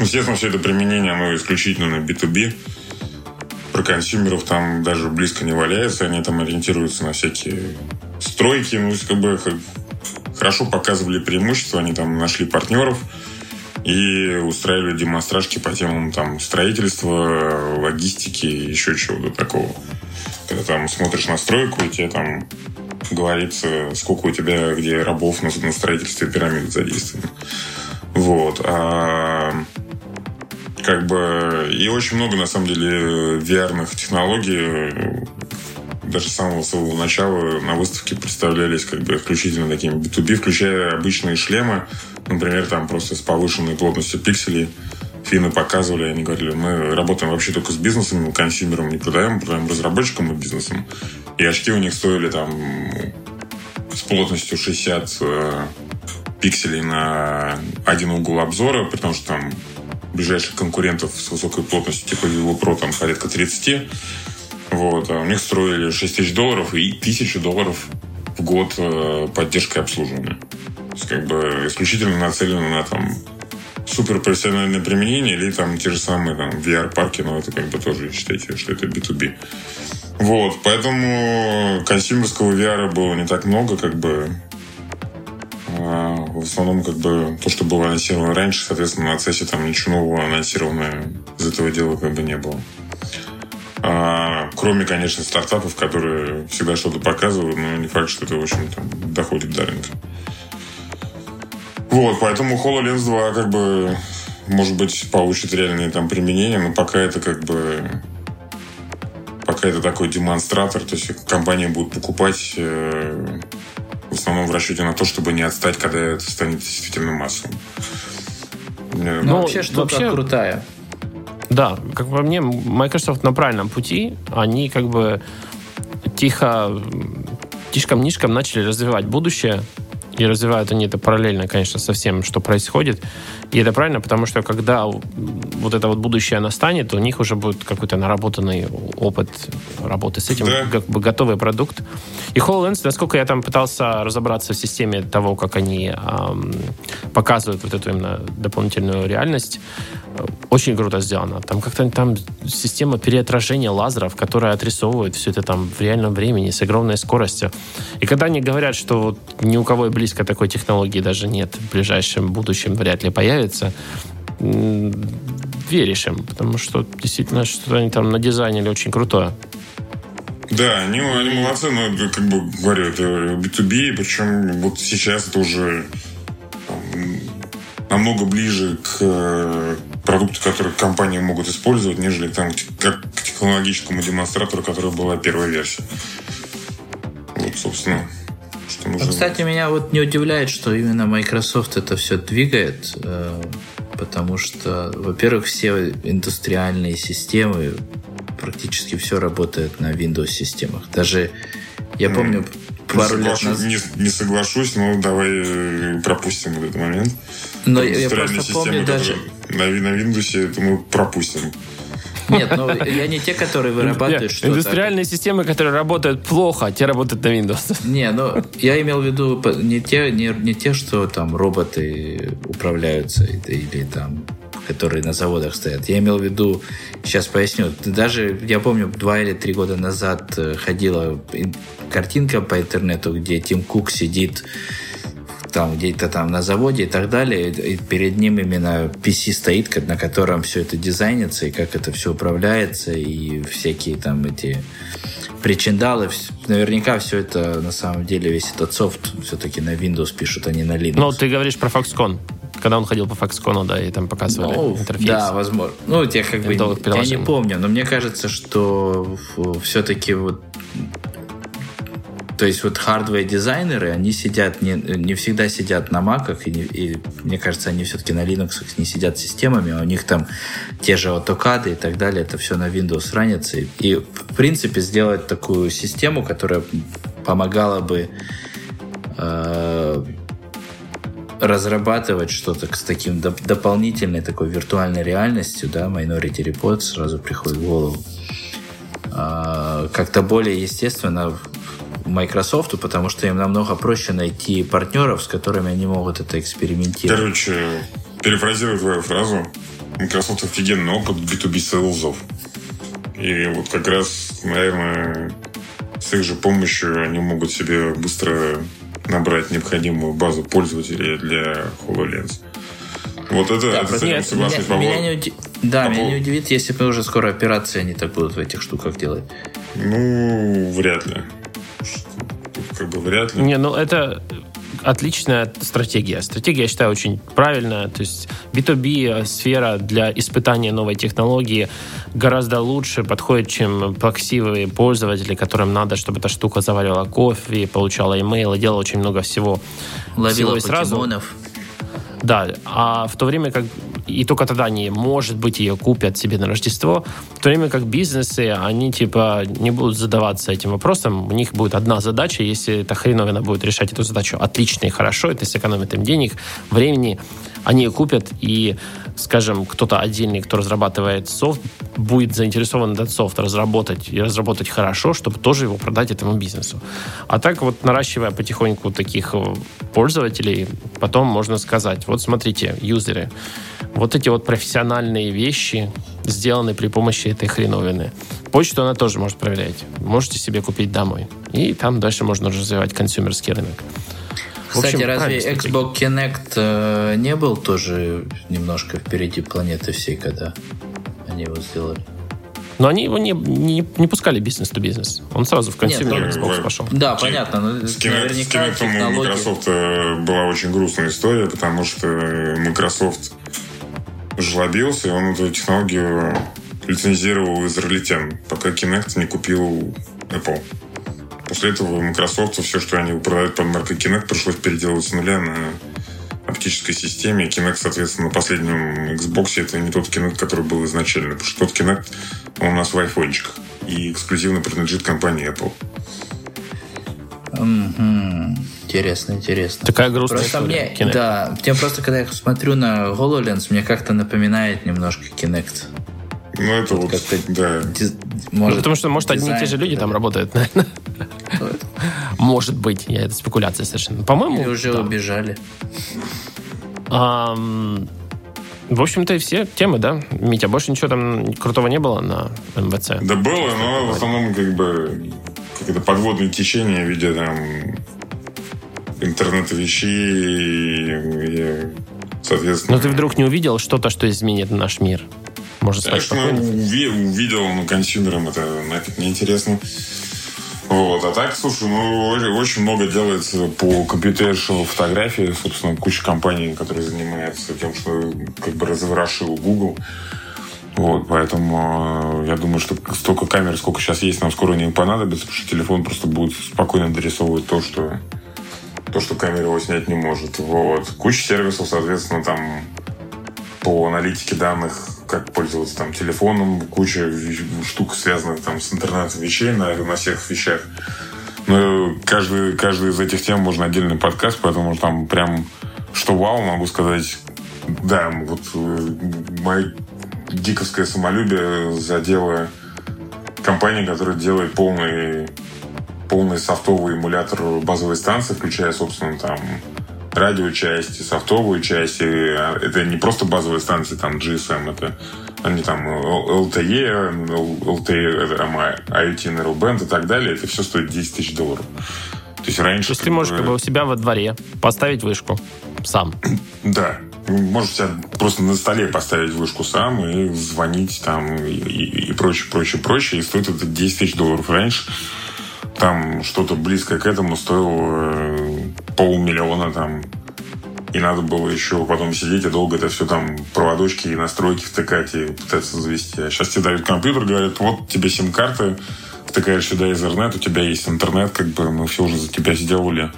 Естественно, все это применение, оно исключительно на B2B. Про консюмеров там даже близко не валяется. Они там ориентируются на всякие стройки. Ну, как бы хорошо показывали преимущества, они там нашли партнеров и устраивали демонстрашки по темам там строительства, логистики и еще чего-то такого. Когда там смотришь на стройку, и тебе там говорится, сколько у тебя где рабов на, на строительстве пирамид задействовано. Вот. А как бы и очень много на самом деле VR технологий даже с самого своего начала на выставке представлялись как бы исключительно такими B2B, включая обычные шлемы, например, там просто с повышенной плотностью пикселей. Финны показывали, они говорили, мы работаем вообще только с бизнесом, консюмером не продаем, продаем разработчикам и бизнесом. И очки у них стоили там с плотностью 60 э, пикселей на один угол обзора, потому что там ближайших конкурентов с высокой плотностью, типа его Pro, там порядка 30. Вот. А у них строили 6 тысяч долларов и 1000 долларов в год э, поддержкой обслуживания. То есть, как бы исключительно нацелено на там суперпрофессиональное применение или там те же самые там VR-парки, но это как бы тоже считайте, что это B2B. Вот, поэтому консюмерского VR было не так много, как бы а в основном как бы то, что было анонсировано раньше, соответственно, на CES там ничего нового анонсировано из этого дела как бы не было. А, кроме, конечно, стартапов, которые всегда что-то показывают, но не факт, что это, в общем, там, доходит до рынка. Вот, поэтому HoloLens 2 как бы может быть получит реальные там применения, но пока это как бы пока это такой демонстратор, то есть компании будут покупать э, в основном в расчете на то, чтобы не отстать, когда это станет действительно массовым. Ну, ну вообще штука вообще... крутая. Да, как по мне, Microsoft на правильном пути. Они как бы тихо, тишком-нишком начали развивать будущее. И развивают они это параллельно, конечно, со всем, что происходит. И это правильно, потому что когда вот это вот будущее настанет, у них уже будет какой-то наработанный опыт работы с этим, да. как бы готовый продукт. И HoloLens, насколько я там пытался разобраться в системе того, как они эм, показывают вот эту именно дополнительную реальность, очень круто сделано. Там как-то там система переотражения лазеров, которая отрисовывает все это там в реальном времени с огромной скоростью. И когда они говорят, что вот ни у кого и близко такой технологии даже нет, в ближайшем будущем вряд ли появится, веришь им, потому что действительно что-то они там надизайнили очень крутое. Да, они, они молодцы, но как бы говорю, это B2B, причем вот сейчас это уже намного ближе к э, продукту, который компании могут использовать, нежели там как к технологическому демонстратору, который была первая версия. Вот, собственно, Ну, кстати, меня вот не удивляет, что именно Microsoft это все двигает, э, потому что, во-первых, все индустриальные системы практически все работает на Windows системах. Даже я помню, пару лет назад... Не, не соглашусь, но давай э, пропустим этот момент. Но я просто помню даже... На, на Windows это мы пропустим. Нет, ну я не те, которые вырабатывают что-то. Индустриальные системы, которые работают плохо, а те работают на Windows. Не, ну я имел в виду не те, не, не те, что там роботы управляются или там которые на заводах стоят. Я имел в виду, сейчас поясню, даже я помню, два или три года назад э, ходила картинка по интернету, где Тим Кук сидит там где-то там на заводе и так далее, и перед ним именно PC стоит, на котором все это дизайнится, и как это все управляется, и всякие там эти причиндалы, наверняка все это на самом деле, весь этот софт все-таки на Windows пишут, а не на Linux. Ну, ты говоришь про Foxconn. Когда он ходил по Foxconn, да, и там показывали ну, интерфейс. Да, возможно. Ну, я как бы я не помню, но мне кажется, что все-таки вот то есть вот хардвер-дизайнеры, они сидят, не, не всегда сидят на маках, и, и мне кажется, они все-таки на Linux не сидят системами, а у них там те же AutoCAD и так далее, это все на Windows ранится. И, и в принципе сделать такую систему, которая помогала бы э, разрабатывать что-то с таким доп- дополнительной такой виртуальной реальностью, да, Minority Report сразу приходит в голову. Э, как-то более естественно Microsoft, потому что им намного проще найти партнеров, с которыми они могут это экспериментировать. Короче, перефразирую твою фразу. Microsoft офигенный опыт B2B сейлзов. И вот как раз, наверное, с их же помощью они могут себе быстро набрать необходимую базу пользователей для HoloLens. Вот это, да, это нет, согласен меня, меня не уди... Да, по меня не удивит, если бы уже скоро операции они так будут в этих штуках делать. Ну, вряд ли как бы вряд ли. Не, ну это отличная стратегия. Стратегия, я считаю, очень правильная. То есть B2B сфера для испытания новой технологии гораздо лучше подходит, чем плаксивые пользователи, которым надо, чтобы эта штука заваривала кофе, получала имейл и делала очень много всего. Ловила всего покемонов. Сразу. Да, а в то время как и только тогда они, может быть, ее купят себе на Рождество, в то время как бизнесы, они типа не будут задаваться этим вопросом, у них будет одна задача, если эта хреновина будет решать эту задачу. Отлично и хорошо, это сэкономит им денег, времени, они ее купят, и, скажем, кто-то отдельный, кто разрабатывает софт, будет заинтересован этот софт разработать и разработать хорошо, чтобы тоже его продать этому бизнесу. А так вот, наращивая потихоньку таких э, пользователей, потом можно сказать, вот смотрите, юзеры, вот эти вот профессиональные вещи сделаны при помощи этой хреновины. Почту она тоже может проверять. Можете себе купить домой. И там дальше можно развивать консюмерский рынок. Кстати, общем, разве Xbox Kinect э, не был тоже немножко впереди планеты всей, когда они его сделали? Но они его не, не, не пускали business-to-business. Он сразу в consumer Нет, Xbox пошел. Да, понятно. Но с Kinect, с у Microsoft э, была очень грустная история, потому что Microsoft жлобился, и он эту технологию лицензировал израильтян, пока Kinect не купил Apple. После этого Microsoft все, что они продают под маркой Kinect, пришлось переделывать с нуля на оптической системе. Kinect, соответственно, на последнем Xbox это не тот Kinect, который был изначально. Потому что тот Kinect, он у нас в айфончиках. И эксклюзивно принадлежит компании Apple. Mm-hmm. Интересно, интересно. Такая грустная просто история. Мне, да, мне просто, когда я смотрю на HoloLens, мне как-то напоминает немножко Kinect. Ну, это вот, вот да. Диз... Может, ну, потому что, может, дизайн, одни и те же люди да. там работают, наверное. Может быть, я это спекуляция совершенно. По-моему, Или уже да. убежали. Um, в общем-то, и все темы, да? Митя, больше ничего там крутого не было на МВЦ? Да было, но в основном как бы какое-то подводное течение в виде там интернета вещей и, соответственно... Но ты вдруг не увидел что-то, что изменит наш мир? Можно сказать, Конечно, уви- увидел, но консюмерам это нафиг не интересно. Вот, а так, слушай, ну, очень много делается по компьютершному фотографии. Собственно, куча компаний, которые занимаются тем, что как бы разворошил Google. Вот, поэтому э, я думаю, что столько камер, сколько сейчас есть, нам скоро не понадобится, потому что телефон просто будет спокойно дорисовывать то, что то, что камера его снять не может. Вот. Куча сервисов, соответственно, там по аналитике данных, как пользоваться там телефоном, куча штук, связанных там с интернетом вещей на, на всех вещах. Но каждый, каждый из этих тем можно отдельный подкаст, поэтому там прям что вау, могу сказать, да, вот э, мое гиковское самолюбие задело компания, которая делает полный полный софтовый эмулятор базовой станции, включая, собственно, там радиочасти, софтовую часть. Это не просто базовые станции, там GSM, это они там LTE, LTE, IoT Narrowband и так далее. Это все стоит 10 тысяч долларов. То есть раньше... То есть ты можешь как бы у себя во дворе поставить вышку сам. Да. Можешь себя просто на столе поставить вышку сам и звонить там и, и, и прочее, прочее, прочее. И стоит это 10 тысяч долларов. Раньше там что-то близкое к этому стоило э, полмиллиона там. И надо было еще потом сидеть и долго это все там проводочки и настройки втыкать и пытаться завести. А сейчас тебе дают компьютер, говорят, вот тебе сим-карта, втыкаешь сюда Ethernet, у тебя есть интернет, как бы мы все уже за тебя сделали.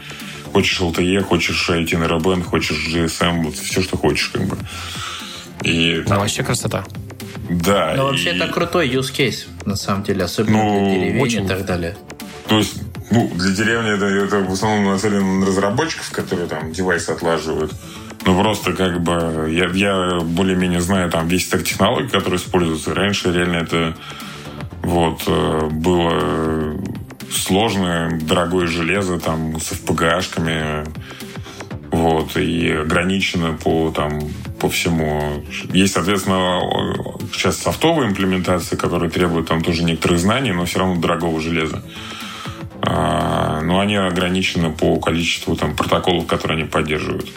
Хочешь LTE, хочешь IT Narrowband, хочешь GSM, вот все, что хочешь, как бы. И ну, там... Ну, вообще красота. Да. Но и... вообще это крутой use case, на самом деле, особенно ну, для деревень очень... и так далее. То есть, ну, для деревни это, это в основном нацелено на разработчиков, которые там девайсы отлаживают. Ну, просто как бы я, я более-менее знаю там весь стек технологий, которые используются. Раньше реально это вот э, было сложное, дорогое железо там с FPGA-шками вот, и ограничено по, там, по всему. Есть, соответственно, сейчас софтовые имплементации, которые требуют там тоже некоторых знаний, но все равно дорогого железа. А, но они ограничены по количеству там, протоколов, которые они поддерживают.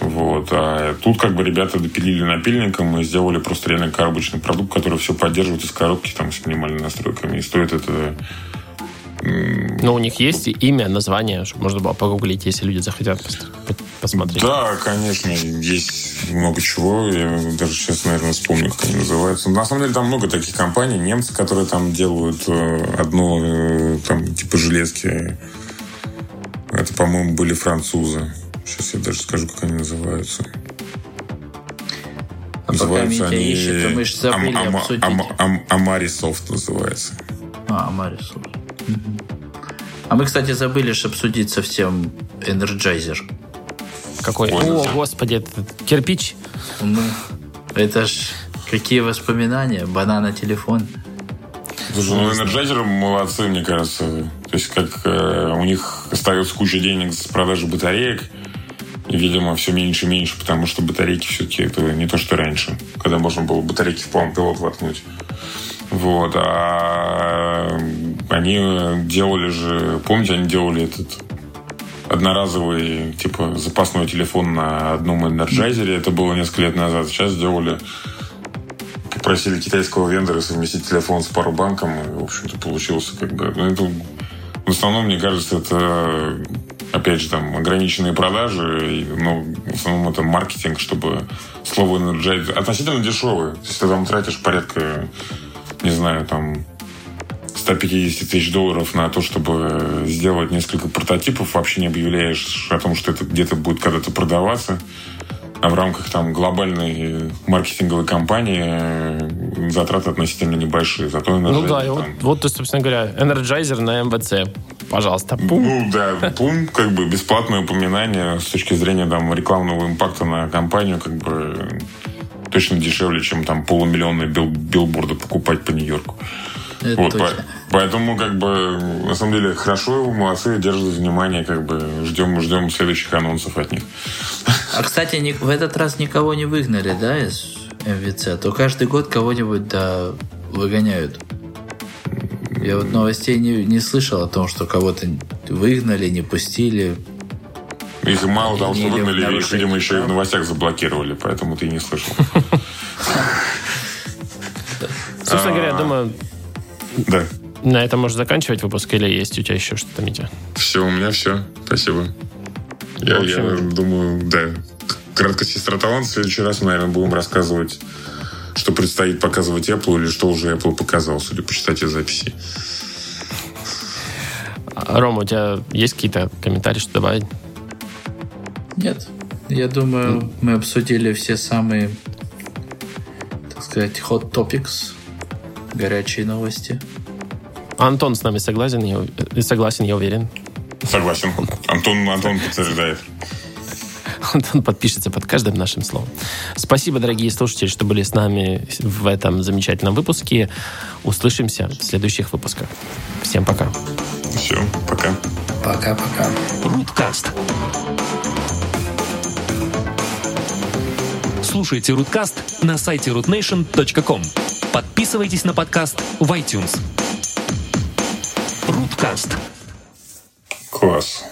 Вот. А тут как бы ребята допилили напильником и сделали просто реально коробочный продукт, который все поддерживает из коробки там, с минимальными настройками. И стоит это но у них есть имя, название, чтобы можно было погуглить, если люди захотят посмотреть. Да, конечно, есть много чего. Я даже сейчас, наверное, вспомню, как они называются. На самом деле там много таких компаний, немцы, которые там делают э, одно, э, там, типа железки. Это, по-моему, были французы. Сейчас я даже скажу, как они называются. А называются пока они... ищет, то мы же забыли Ам- обсудить. Ам- Ам- Амарисофт называется. А, Амарисофт. А мы, кстати, забыли же обсудить совсем Energizer. Какой? Ой, О, господи, это кирпич. Ну, это ж какие воспоминания. Банана телефон. Слушай, ну Energizer молодцы, мне кажется. То есть, как э, у них остается куча денег с продажи батареек. И, видимо, все меньше и меньше, потому что батарейки все-таки это не то, что раньше, когда можно было батарейки в полный пилот воткнуть. Вот. А они делали же... Помните, они делали этот одноразовый, типа, запасной телефон на одном энерджайзере. Это было несколько лет назад. Сейчас сделали попросили китайского вендора совместить телефон с пару-банком, и, в общем-то, получился как бы... Ну, это, в основном, мне кажется, это, опять же, там, ограниченные продажи, но в основном это маркетинг, чтобы слово Energizer относительно дешевое. Если ты там тратишь порядка не знаю, там 150 тысяч долларов на то, чтобы сделать несколько прототипов, вообще не объявляешь о том, что это где-то будет когда-то продаваться. А в рамках там глобальной маркетинговой кампании э, затраты относительно небольшие. Зато ну да, там... вот, вот, собственно говоря, Energizer на МВЦ. Пожалуйста, пум. Ну да, пум, как бы бесплатное упоминание с точки зрения там рекламного импакта на компанию, как бы точно дешевле, чем там полумиллионные бил билборды покупать по Нью-Йорку. вот, по, поэтому, как бы, на самом деле, хорошо, молодцы, держат внимание, как бы, ждем, ждем следующих анонсов от них. А, кстати, в этот раз никого не выгнали, да, из МВЦ? А то каждый год кого-нибудь, да, выгоняют. Я вот новостей не, не слышал о том, что кого-то выгнали, не пустили. Их мало того, что выгнали, их, видимо, еще и в новостях заблокировали, поэтому ты не слышал. Собственно говоря, думаю... Да. На этом можно заканчивать выпуск или есть у тебя еще что-то, Митя? Все, у меня все. Спасибо. Я, В общем- я думаю, да. Краткость сестра талант. В следующий раз мы, наверное, будем рассказывать, что предстоит показывать Apple или что уже Apple показал, судя по читателю записи. Рома, у тебя есть какие-то комментарии, что добавить? Нет. Я думаю, мы обсудили все самые, так сказать, hot topics, горячие новости. Антон с нами согласен, я, согласен, я уверен. Согласен. Антон, Антон подтверждает. Антон подпишется под каждым нашим словом. Спасибо, дорогие слушатели, что были с нами в этом замечательном выпуске. Услышимся в следующих выпусках. Всем пока. Все, пока. Пока-пока. Руткаст. Слушайте Руткаст на сайте rootnation.com. Подписывайтесь на подкаст в iTunes. Руткаст. Класс.